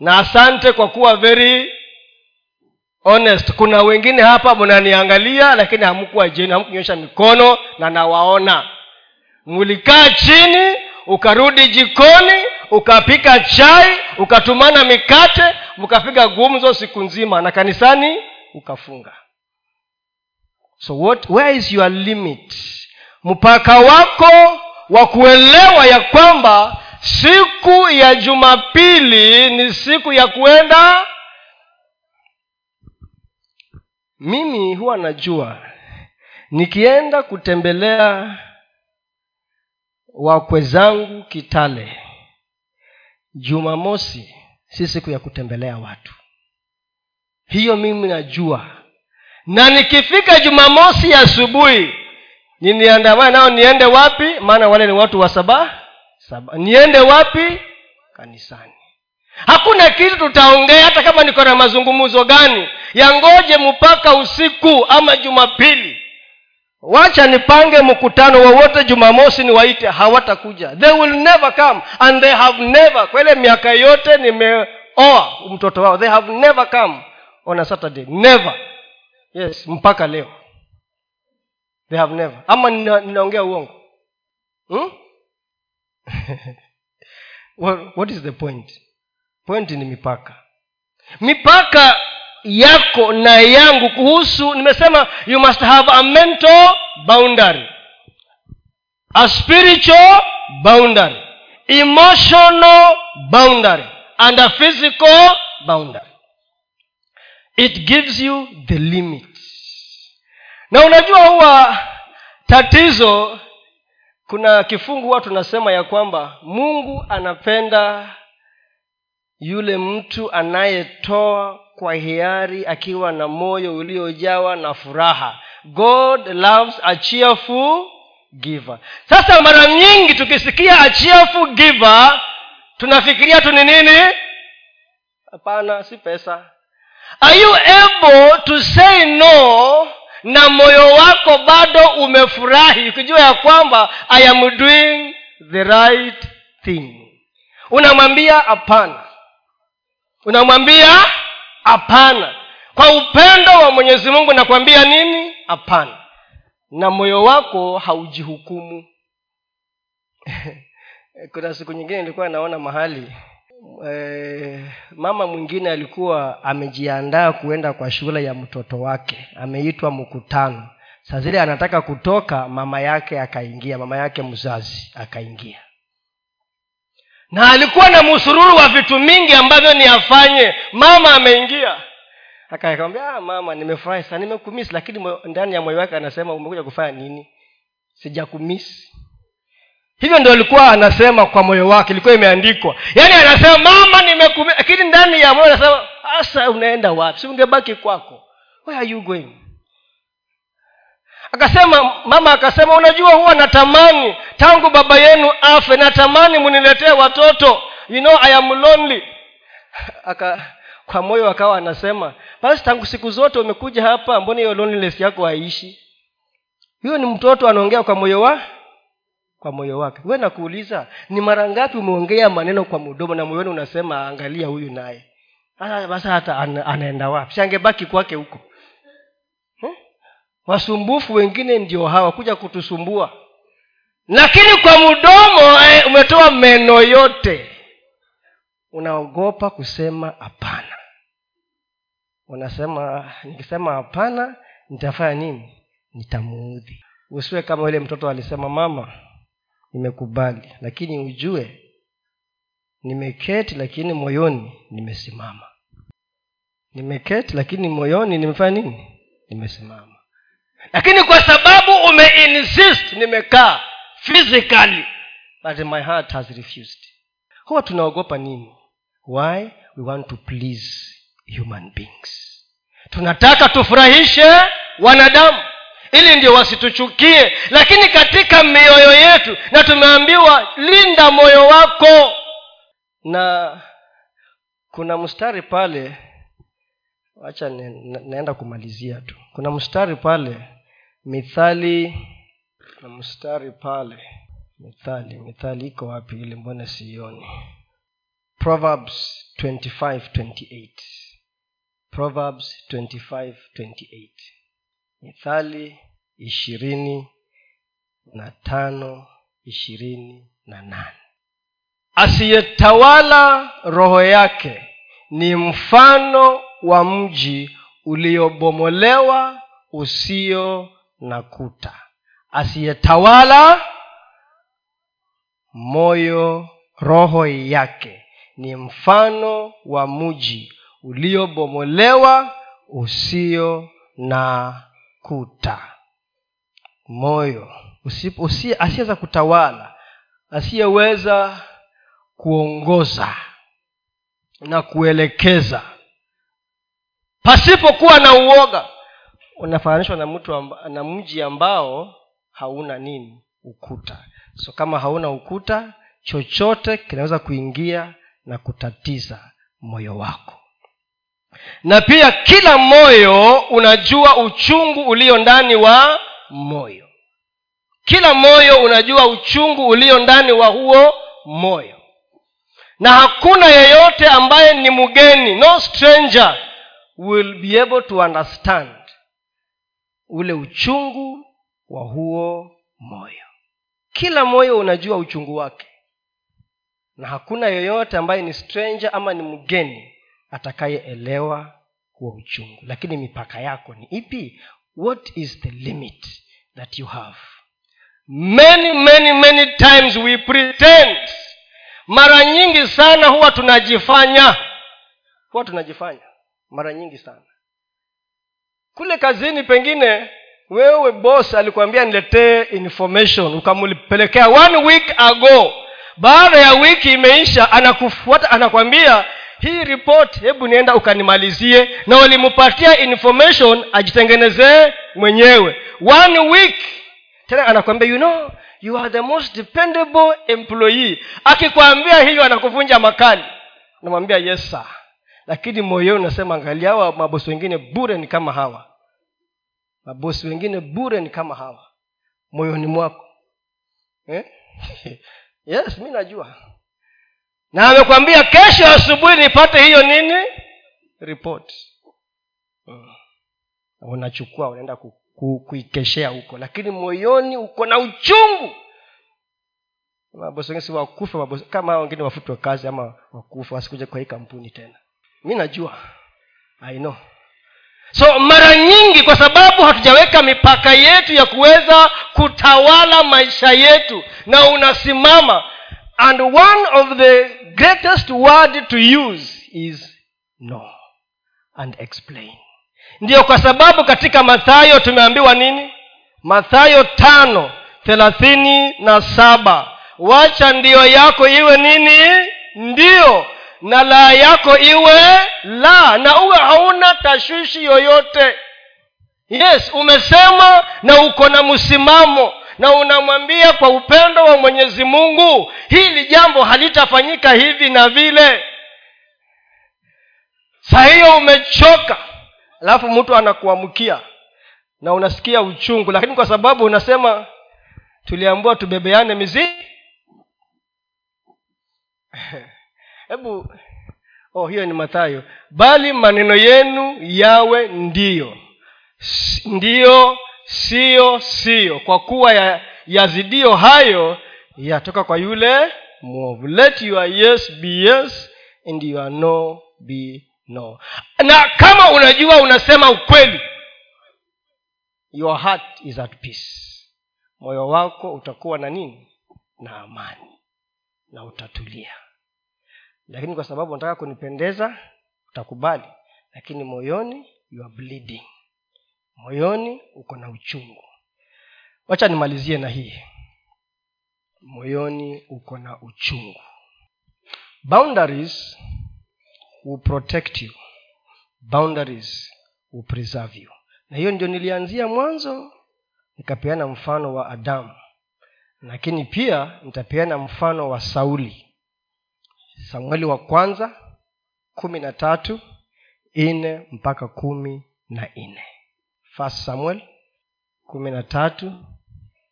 Na asante kwa kuwa very honest. Kuna wengine hapa mnaniangalia lakini hamkuwa jeni hamkunyosha mikono na nawaona. Mlikaa chini ukarudi jikoni ukapika chai ukatumana mikate mkapiga gumzo siku nzima na kanisani ukafunga so what where is your limit? Mpaka wako wa kuelewa ya kwamba siku ya jumapili ni siku ya kuenda? Mimi huwa najua nikienda kutembelea wakwe zangu kitale jumamosi si siku ya kutembelea watu. Hiyo mimi najua na nikifika jumamosi asubuhi niniandamane nao niende wapi? Maana wale ni watu wa saba saba. Niende wapi? Kanisani. Hakuna kitu tutaongea hata kama niko na mazungumzo gani. Yangoje mpaka usiku ama jumapili. Wacha nipange mkutano wowote jumamosi niwaite hawatakuja. They will never come and they have never kwa ile miaka yote nimeoa mtoto wao they have never come on a saturday. Never yes mpaka leo. They have never. Ama ninaongea uongo? Hmm? [laughs] what is the point? Point ni mipaka. Mipaka yako na yangu kuhusu nimesema you must have a mental boundary. A spiritual boundary. Emotional boundary. And a physical boundary it gives you the limit. Na unajua huwa tatizo kuna kifungu huwa tunasema ya kwamba mungu anapenda yule mtu anayetoa kwa hiari akiwa na moyo uliojawa na furaha. God loves a cheerful giver. Sasa mara nyingi tukisikia a cheerful giver tunafikiria tu ni nini? Hapana si pesa are you able to say no na moyo wako bado umefurahi ukijua ya kwamba i am doing the right thing? Unamwambia hapana. Unamwambia hapana. Kwa upendo wa mwenyezi mungu nakwambia nini? Hapana. Na moyo wako haujihukumu. [laughs] Kuna siku nyingine nilikuwa naona mahali e, mama mwingine alikuwa amejiandaa kuenda kwa shule ya mtoto wake. Ameitwa mkutano saa zile anataka kutoka mama yake akaingia mama yake mzazi akaingia. Na alikuwa na msururu wa vitu mingi ambavyo ni afanye. Mama ameingia. Akaambia ah, mama nimefurahi sana. Nimekumisi lakini ndani ya moyo wake anasema umekuja kufanya nini? Sijakumisi hivyo ndo alikuwa anasema kwa moyo wake ilikuwa imeandikwa. Yaani anasema mama lakini ndani ya moyo anasema hasa unaenda wapi? Si ungebaki kwako. Where are you going? Akasema mama akasema unajua huwa natamani tangu baba yenu afe natamani muniletee watoto. You know i am lonely. Aka kwa moyo akawa anasema basi tangu siku zote umekuja hapa mbona hiyo loneliness yako haishi huyo ni mtoto anaongea kwa moyo wa kwa moyo wake. We nakuuliza ni mara ngapi umeongea maneno kwa mdomo na moyoni unasema angalia huyu naye. Basa hata anaenda wapi? Shangebaki kwake huko. Wasumbufu wengine ndio hawa kuja kutusumbua. Lakini kwa mdomo eh, umetoa meno yote. Unaogopa kusema hapana. Unasema nikisema hapana nitafanya nini? Nitamuudhi. Usiwe kama yule mtoto alisema mama nimekubali lakini ujue nimeketi lakini moyoni nimesimama. Nimeketi lakini moyoni nimefanya nini? Nimesimama. Lakini kwa sababu umeinsist nimekaa physically but my heart has refused. Huwa tunaogopa nini? Why? We want to please human beings. Tunataka tufurahishe wanadamu ili ndio wasituchukie. Lakini katika mioyo yetu na tumeambiwa linda moyo wako. Na kuna mstari pale wacha naenda kumalizia tu. Kuna mstari pale mithali na mstari pale. Mithali mithali iko wapi ili mbona sioni? Proverbs 25 proverbs 25 mithali ishirini na tano ishirini na nane. Asiyetawala roho yake ni mfano wa mji uliobomolewa usio na kuta. Asiyetawala moyo roho yake ni mfano wa mji uliobomolewa usio na kuta moyo. Asiyeweza kutawala. Asiyeweza kuongoza na kuelekeza. Pasipokuwa na uoga. Unafananishwa na mtu amba, na mji ambao hauna nini? Ukuta. So kama hauna ukuta chochote kinaweza kuingia na kutatiza moyo wako na pia kila moyo unajua uchungu ulio ndani wa moyo. Kila moyo unajua uchungu ulio ndani wa huo moyo. Na hakuna yeyote ambaye ni mgeni no stranger will be able to understand ule uchungu wa huo moyo. Kila moyo unajua uchungu wake. Na hakuna yeyote ambaye ni stranger ama ni mgeni atakayeelewa huo uchungu. Lakini mipaka yako ni ipi? What is the limit that you have? Many many many times we pretend. Mara nyingi sana huwa tunajifanya. Huwa tunajifanya. Mara nyingi sana. Kule kazini pengine wewe boss alikwambia niletee information. Ukampelekea one week ago. Baada ya wiki imeisha anakufuata anakwambia hii report hebu nienda ukanimalizie na walimpatia information ajitengenezee mwenyewe. One week. Tena anakwambia you know you are the most dependable employee. Akikwambia hiyo anakuvunja makali. Namwambia yes sir. Lakini moyoni unasema angalia hawa mabosi wengine bure ni kama hawa. Mabosi wengine bure ni kama hawa. Moyoni mwako. Eh? [laughs] yes mi najua na amekwambia kesho asubuhi nipate hiyo nini? Ripoti hmm. unachukua unaenda ku, ku, kuikeshea huko. Lakini moyoni uko na uchungu. Mabosi mabosi kama wengine wafutwe kazi ama wakufe wasikuja kwa hii kampuni tena. Mi najua. I know. So mara nyingi kwa sababu hatujaweka mipaka yetu ya kuweza kutawala maisha yetu na unasimama and one of the greatest word to use is no and explain. Ndiyo kwa sababu katika mathayo tumeambiwa nini? Mathayo tano thelathini na saba. Wacha ndiyo yako iwe nini? Ndiyo na laa yako iwe la. Na uwe hauna tashwishi yoyote. Yes umesema na uko na msimamo na unamwambia kwa upendo wa mwenyezi mungu hili jambo halitafanyika hivi na vile. Saa hiyo umechoka alafu mtu anakuamkia na unasikia uchungu. Lakini kwa sababu unasema tuliambua tubebeane mizizi [laughs] hebu oh hiyo ni mathayo. Bali maneno yenu yawe ndiyo ndiyo siyo siyo kwa kuwa ya, yazidio hayo yatoka kwa yule mwovu. Let your yes be yes and your no be no. Na kama unajua unasema ukweli your heart is at peace. Moyo wako utakuwa na nini? Na amani. Na utatulia. Lakini kwa sababu unataka kunipendeza utakubali. Lakini moyoni you are bleeding moyoni uko na uchungu. Wacha nimalizie na hii. Moyoni uko na uchungu. Boundaries will protect you. Boundaries will preserve you. Na hiyo ndio nilianzia mwanzo nikapeana mfano wa adamu. Lakini pia nitapeana mfano wa sauli. Samueli wa kwanza kumi na tatu nne mpaka kumi na nne first samuel kumi na tatu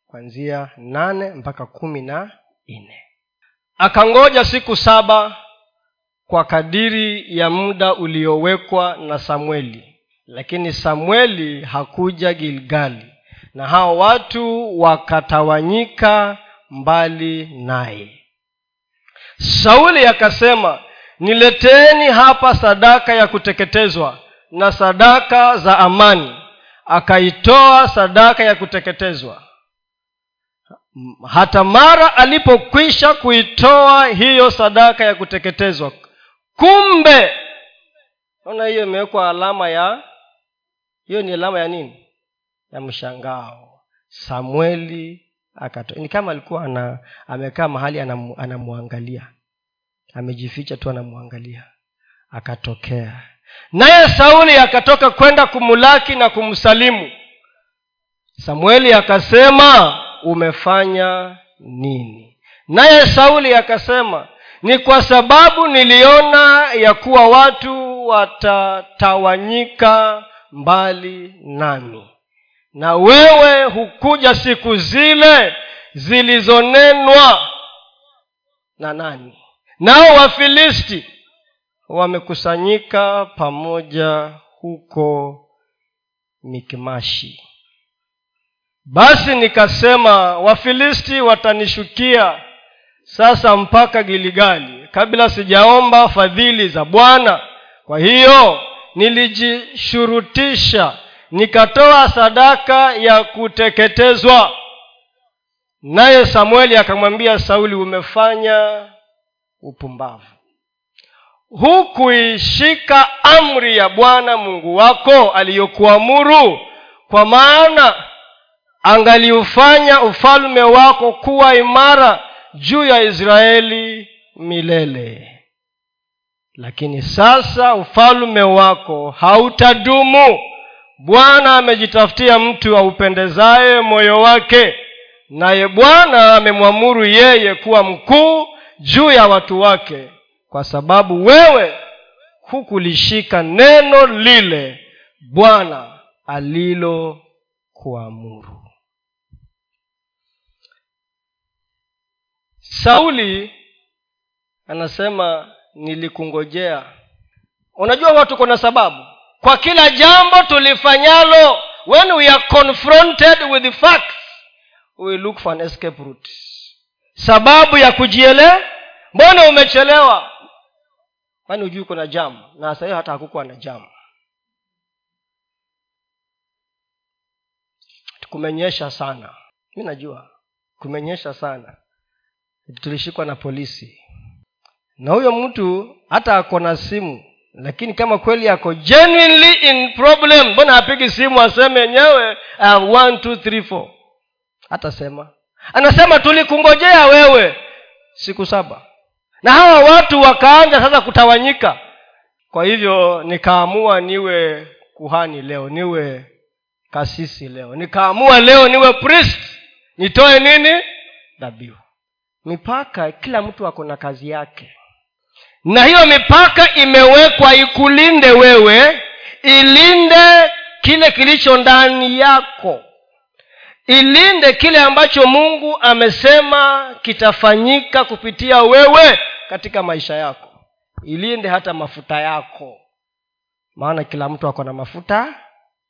kwanzia nane mpaka kumi na nne. Akangoja siku saba kwa kadiri ya muda uliowekwa na samueli lakini samueli hakuja gilgali na hao watu wakatawanyika mbali naye. Sauli akasema nileteeni hapa sadaka ya kuteketezwa na sadaka za amani akaitoa sadaka ya kuteketezwa. Hata mara alipokwisha kuitoa hiyo sadaka ya kuteketezwa kumbe naona hiyo imewekwa alama ya hiyo ni alama ya nini? Ya mshangao. Samueli akato ni kama alikuwa ana, amekaa mahali anamwangalia. Amejificha tu anamwangalia. Akatokea naye sauli akatoka kwenda kumulaki na kumsalimu. Samueli akasema umefanya nini? Naye sauli akasema ni kwa sababu niliona ya kuwa watu watatawanyika mbali nami. Na wewe hukuja siku zile zilizonenwa na nani? Nao wafilisti wamekusanyika pamoja huko mikimashi basi nikasema wafilisti watanishukia sasa mpaka giligali kabla sijaomba fadhili za bwana. Kwa hiyo nilijishurutisha nikatoa sadaka ya kuteketezwa. Naye samueli akamwambia sauli umefanya upumbavu hukuishika amri ya bwana mungu wako aliyokuamuru. Kwa maana angaliufanya ufalme wako kuwa imara juu ya israeli milele. Lakini sasa ufalme wako hautadumu. Bwana amejitafutia mtu aupendezaye moyo wake naye bwana amemwamuru yeye kuwa mkuu juu ya watu wake kwa sababu wewe hukulishika neno lile bwana alilokuamuru. Sauli anasema nilikungojea. Unajua watu kuna sababu. Kwa kila jambo tulifanyalo when we are confronted with the facts we look for an escape route. Sababu ya kujiele mbona umechelewa kwani hujui kuna jamu? Na sahii hata hakukuwa na jamu. Kumenyesha sana. Mi najua kumenyesha sana. Tulishikwa na polisi. Na huyo mtu hata ako na simu lakini kama kweli ako genuinely in problem mbona apigi simu aseme yenyewe uh, one two three four? Hatasema anasema tulikungojea wewe. Siku saba na hawa watu wakaanza sasa kutawanyika. Kwa hivyo nikaamua niwe kuhani leo niwe kasisi leo. Nikaamua leo niwe priest nitoe nini? Dhabihu. Mipaka kila mtu ako na kazi yake. Na hiyo mipaka imewekwa ikulinde wewe ilinde kile kilicho ndani yako. Ilinde kile ambacho mungu amesema kitafanyika kupitia wewe katika maisha yako. Ilinde hata mafuta yako. Maana kila mtu ako na mafuta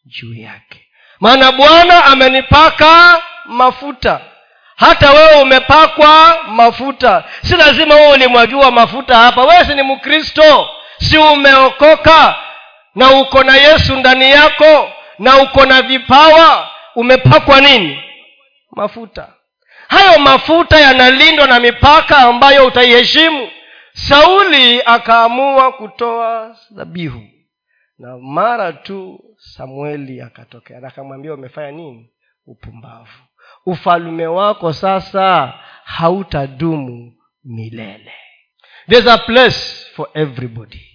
juu yake. Maana bwana amenipaka mafuta. Hata wewe umepakwa mafuta. Si lazima wewe ulimwagiwa mafuta hapa. Wewe si ni mkristo. Si umeokoka na uko na yesu ndani yako na uko na vipawa. Umepakwa nini? Mafuta hayo mafuta yanalindwa na mipaka ambayo utaiheshimu. Sauli akaamua kutoa dhabihu. Na mara tu samueli akatokea na akamwambia umefanya nini upumbavu? Ufalume wako sasa hautadumu milele. There's a place for everybody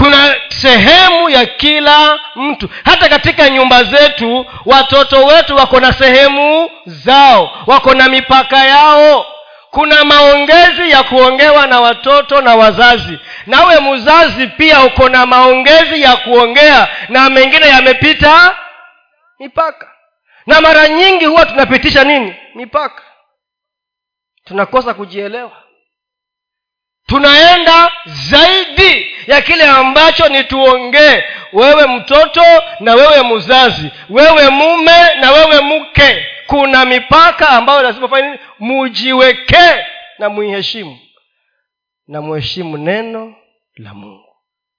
kuna sehemu ya kila mtu. Hata katika nyumba zetu watoto wetu wako na sehemu zao wako na mipaka yao. Kuna maongezi ya kuongewa na watoto na wazazi. Nawe mzazi pia uko na maongezi ya kuongea na mengine yamepita mipaka. Na mara nyingi huwa tunapitisha nini? Mipaka. Tunakosa kujielewa tunaenda zaidi ya kile ambacho ni tuongee. Wewe mtoto na wewe mzazi wewe mume na wewe mke. Kuna mipaka ambayo lazima fanya mujiwekee na muiheshimu. Na muheshimu neno la mungu.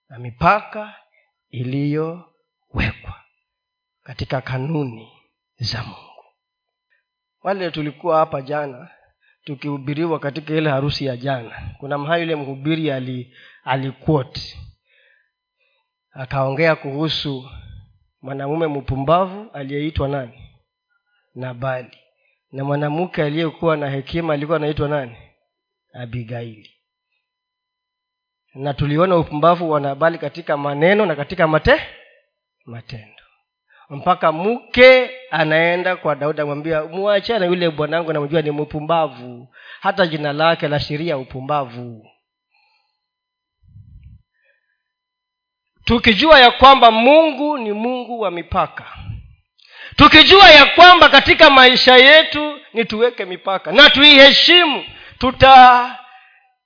Na mipaka iliyowekwa katika kanuni za mungu. Wale tulikuwa hapa jana tukihubiriwa katika ile harusi ya jana. Kuna mahali yule mhubiri ali akaongea kuhusu mwanamume mpumbavu aliyeitwa nani? Nabali. Na mwanamke aliyekuwa na hekima alikuwa anaitwa nani? Abigaili. Na tuliona upumbavu wa nabali katika maneno na katika mate matendo mpaka mke anaenda kwa daudi amwambia mwachana yule bwanangu namjua ni mpumbavu. Hata jina lake la sheria upumbavu. Tukijua ya kwamba mungu ni mungu wa mipaka. Tukijua ya kwamba katika maisha yetu ni tuweke mipaka na tuiheshimu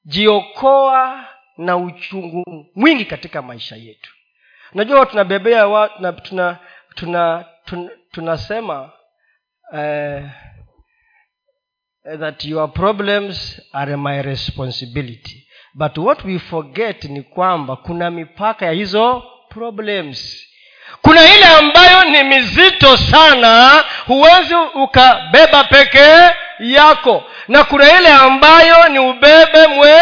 tutajiokoa na uchungu mwingi katika maisha yetu. Unajua tunabebea wa, tuna, tuna tuna, tuna tunasema uh, that your problems are my responsibility. But what we forget ni kwamba kuna mipaka ya hizo problems. Kuna ile ambayo ni mizito sana huwezi ukabeba pekee yako. Na kuna ile ambayo ni ubebe mwe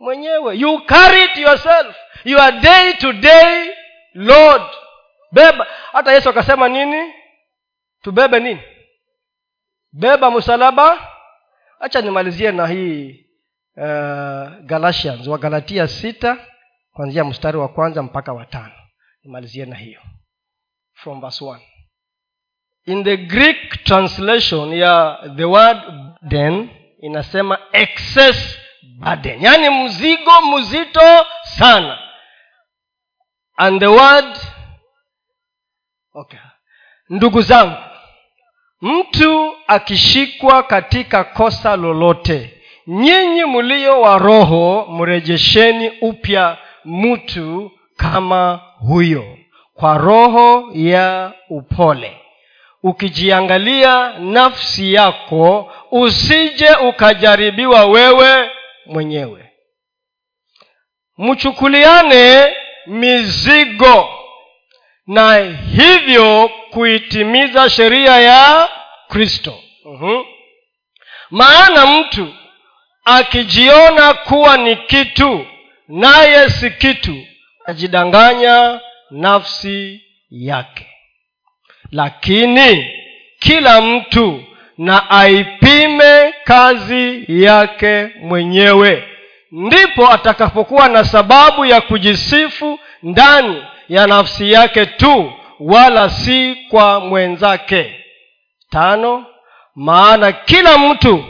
mwenyewe. You carry it yourself. Your day to day lord beba. Hata yesu akasema nini? Tubebe nini? Beba msalaba. Hacha nimalizie na hii uh, galatians wa galatia sita kwanzia mstari wa kwanza mpaka watano nimalizie na hiyo. From verse one. In the greek translation ya the word then inasema excess burden. Yaani mzigo mzito sana. And the word okay. Ndugu zangu mtu akishikwa katika kosa lolote nyinyi mlio wa roho mrejesheni upya mtu kama huyo kwa roho ya upole. Ukijiangalia nafsi yako usije ukajaribiwa wewe mwenyewe. Mchukuliane mizigo na hivyo kuitimiza sheria ya kristo uh-huh. maana mtu akijiona kuwa ni kitu naye si kitu ajidanganya nafsi yake lakini kila mtu na aipime kazi yake mwenyewe ndipo atakapokuwa na sababu ya kujisifu ndani ya nafsi yake tu wala si kwa mwenzake. Tano maana kila mtu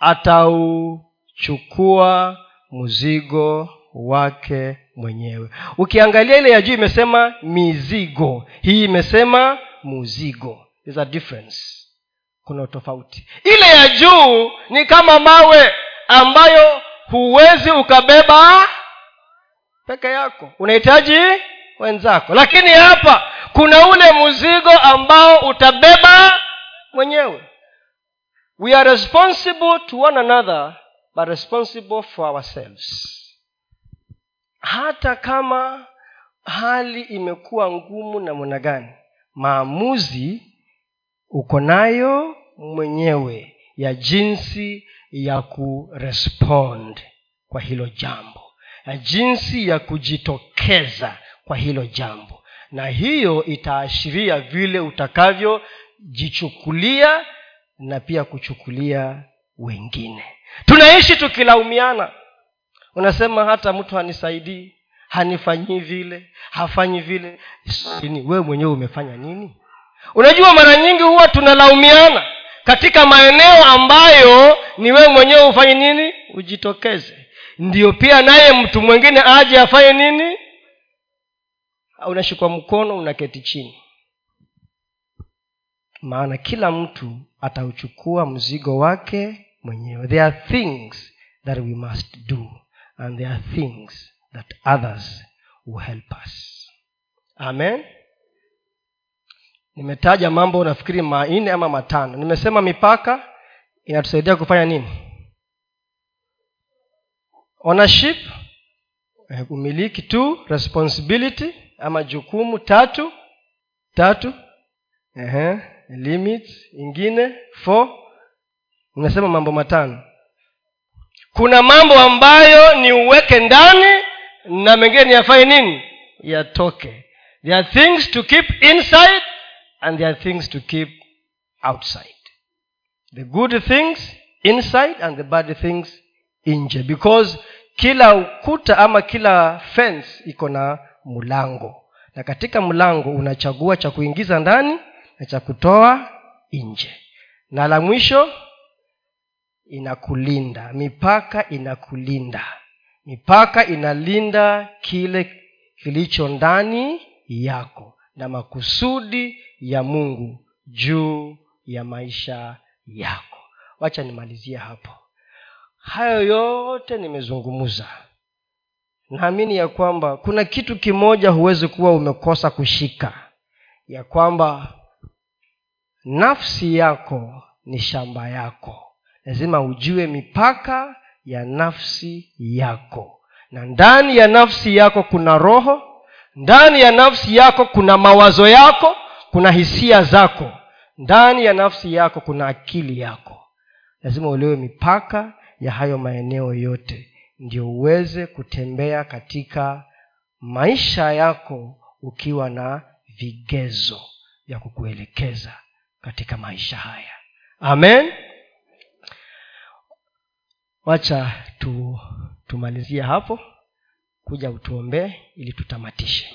atauchukua mzigo wake mwenyewe. Ukiangalia ile ya juu imesema mizigo. Hii imesema muzigo. A difference. Kuna tofauti ile ya juu ni kama mawe ambayo huwezi ukabeba peke yako. Unahitaji wenzako. Lakini hapa kuna ule mzigo ambao utabeba mwenyewe. We are responsible to one another but responsible for ourselves. Hata kama hali imekuwa ngumu namna gani maamuzi uko nayo mwenyewe ya jinsi ya kurespond kwa hilo jambo ya jinsi ya kujitokeza kwa hilo jambo. Na hiyo itaashiria vile utakavyojichukulia na pia kuchukulia wengine. Tunaishi tukilaumiana. Unasema hata mtu hanisaidii hanifanyii vile hafanyi vile. Wewe mwenyewe umefanya nini? Unajua mara nyingi huwa tunalaumiana katika maeneo ambayo ni wewe mwenyewe ufanye nini? Ujitokeze. Ndio pia naye mtu mwingine aje afanye nini unashikwa mkono unaketi chini. Maana kila mtu atauchukua mzigo wake mwenyewe. There are things that we must do and there are things that others will help us. Amen. Nimetaja mambo nafikiri manne ama matano. Nimesema mipaka inatusaidia kufanya nini? Ownership eh, umiliki tu responsibility ama jukumu tatu tatu Ehe, limit ingine four nimesema mambo matano. Kuna mambo ambayo ni uweke ndani na mengine ni yafanye nini? Yatoke. There are things to keep inside and there are things to keep outside. The good things inside and the bad things nje. Because kila ukuta ama kila fence iko na mlango. Na katika mlango unachagua cha kuingiza ndani na cha kutoa nje. Na la mwisho inakulinda. Mipaka inakulinda. Mipaka inalinda kile kilicho ndani yako na makusudi ya mungu juu ya maisha yako. Wacha nimalizie hapo. Hayo yote nimezungumza naamini ya kwamba kuna kitu kimoja huwezi kuwa umekosa kushika. Ya kwamba nafsi yako ni shamba yako. Lazima ujue mipaka ya nafsi yako. Na ndani ya nafsi yako kuna roho ndani ya nafsi yako kuna mawazo yako kuna hisia zako. Ndani ya nafsi yako kuna akili yako. Lazima uelewe mipaka ya hayo maeneo yote ndio uweze kutembea katika maisha yako ukiwa na vigezo vya kukuelekeza katika maisha haya. Amen. Wacha tu tumalizie hapo. Kuja utuombee ili tutamatishe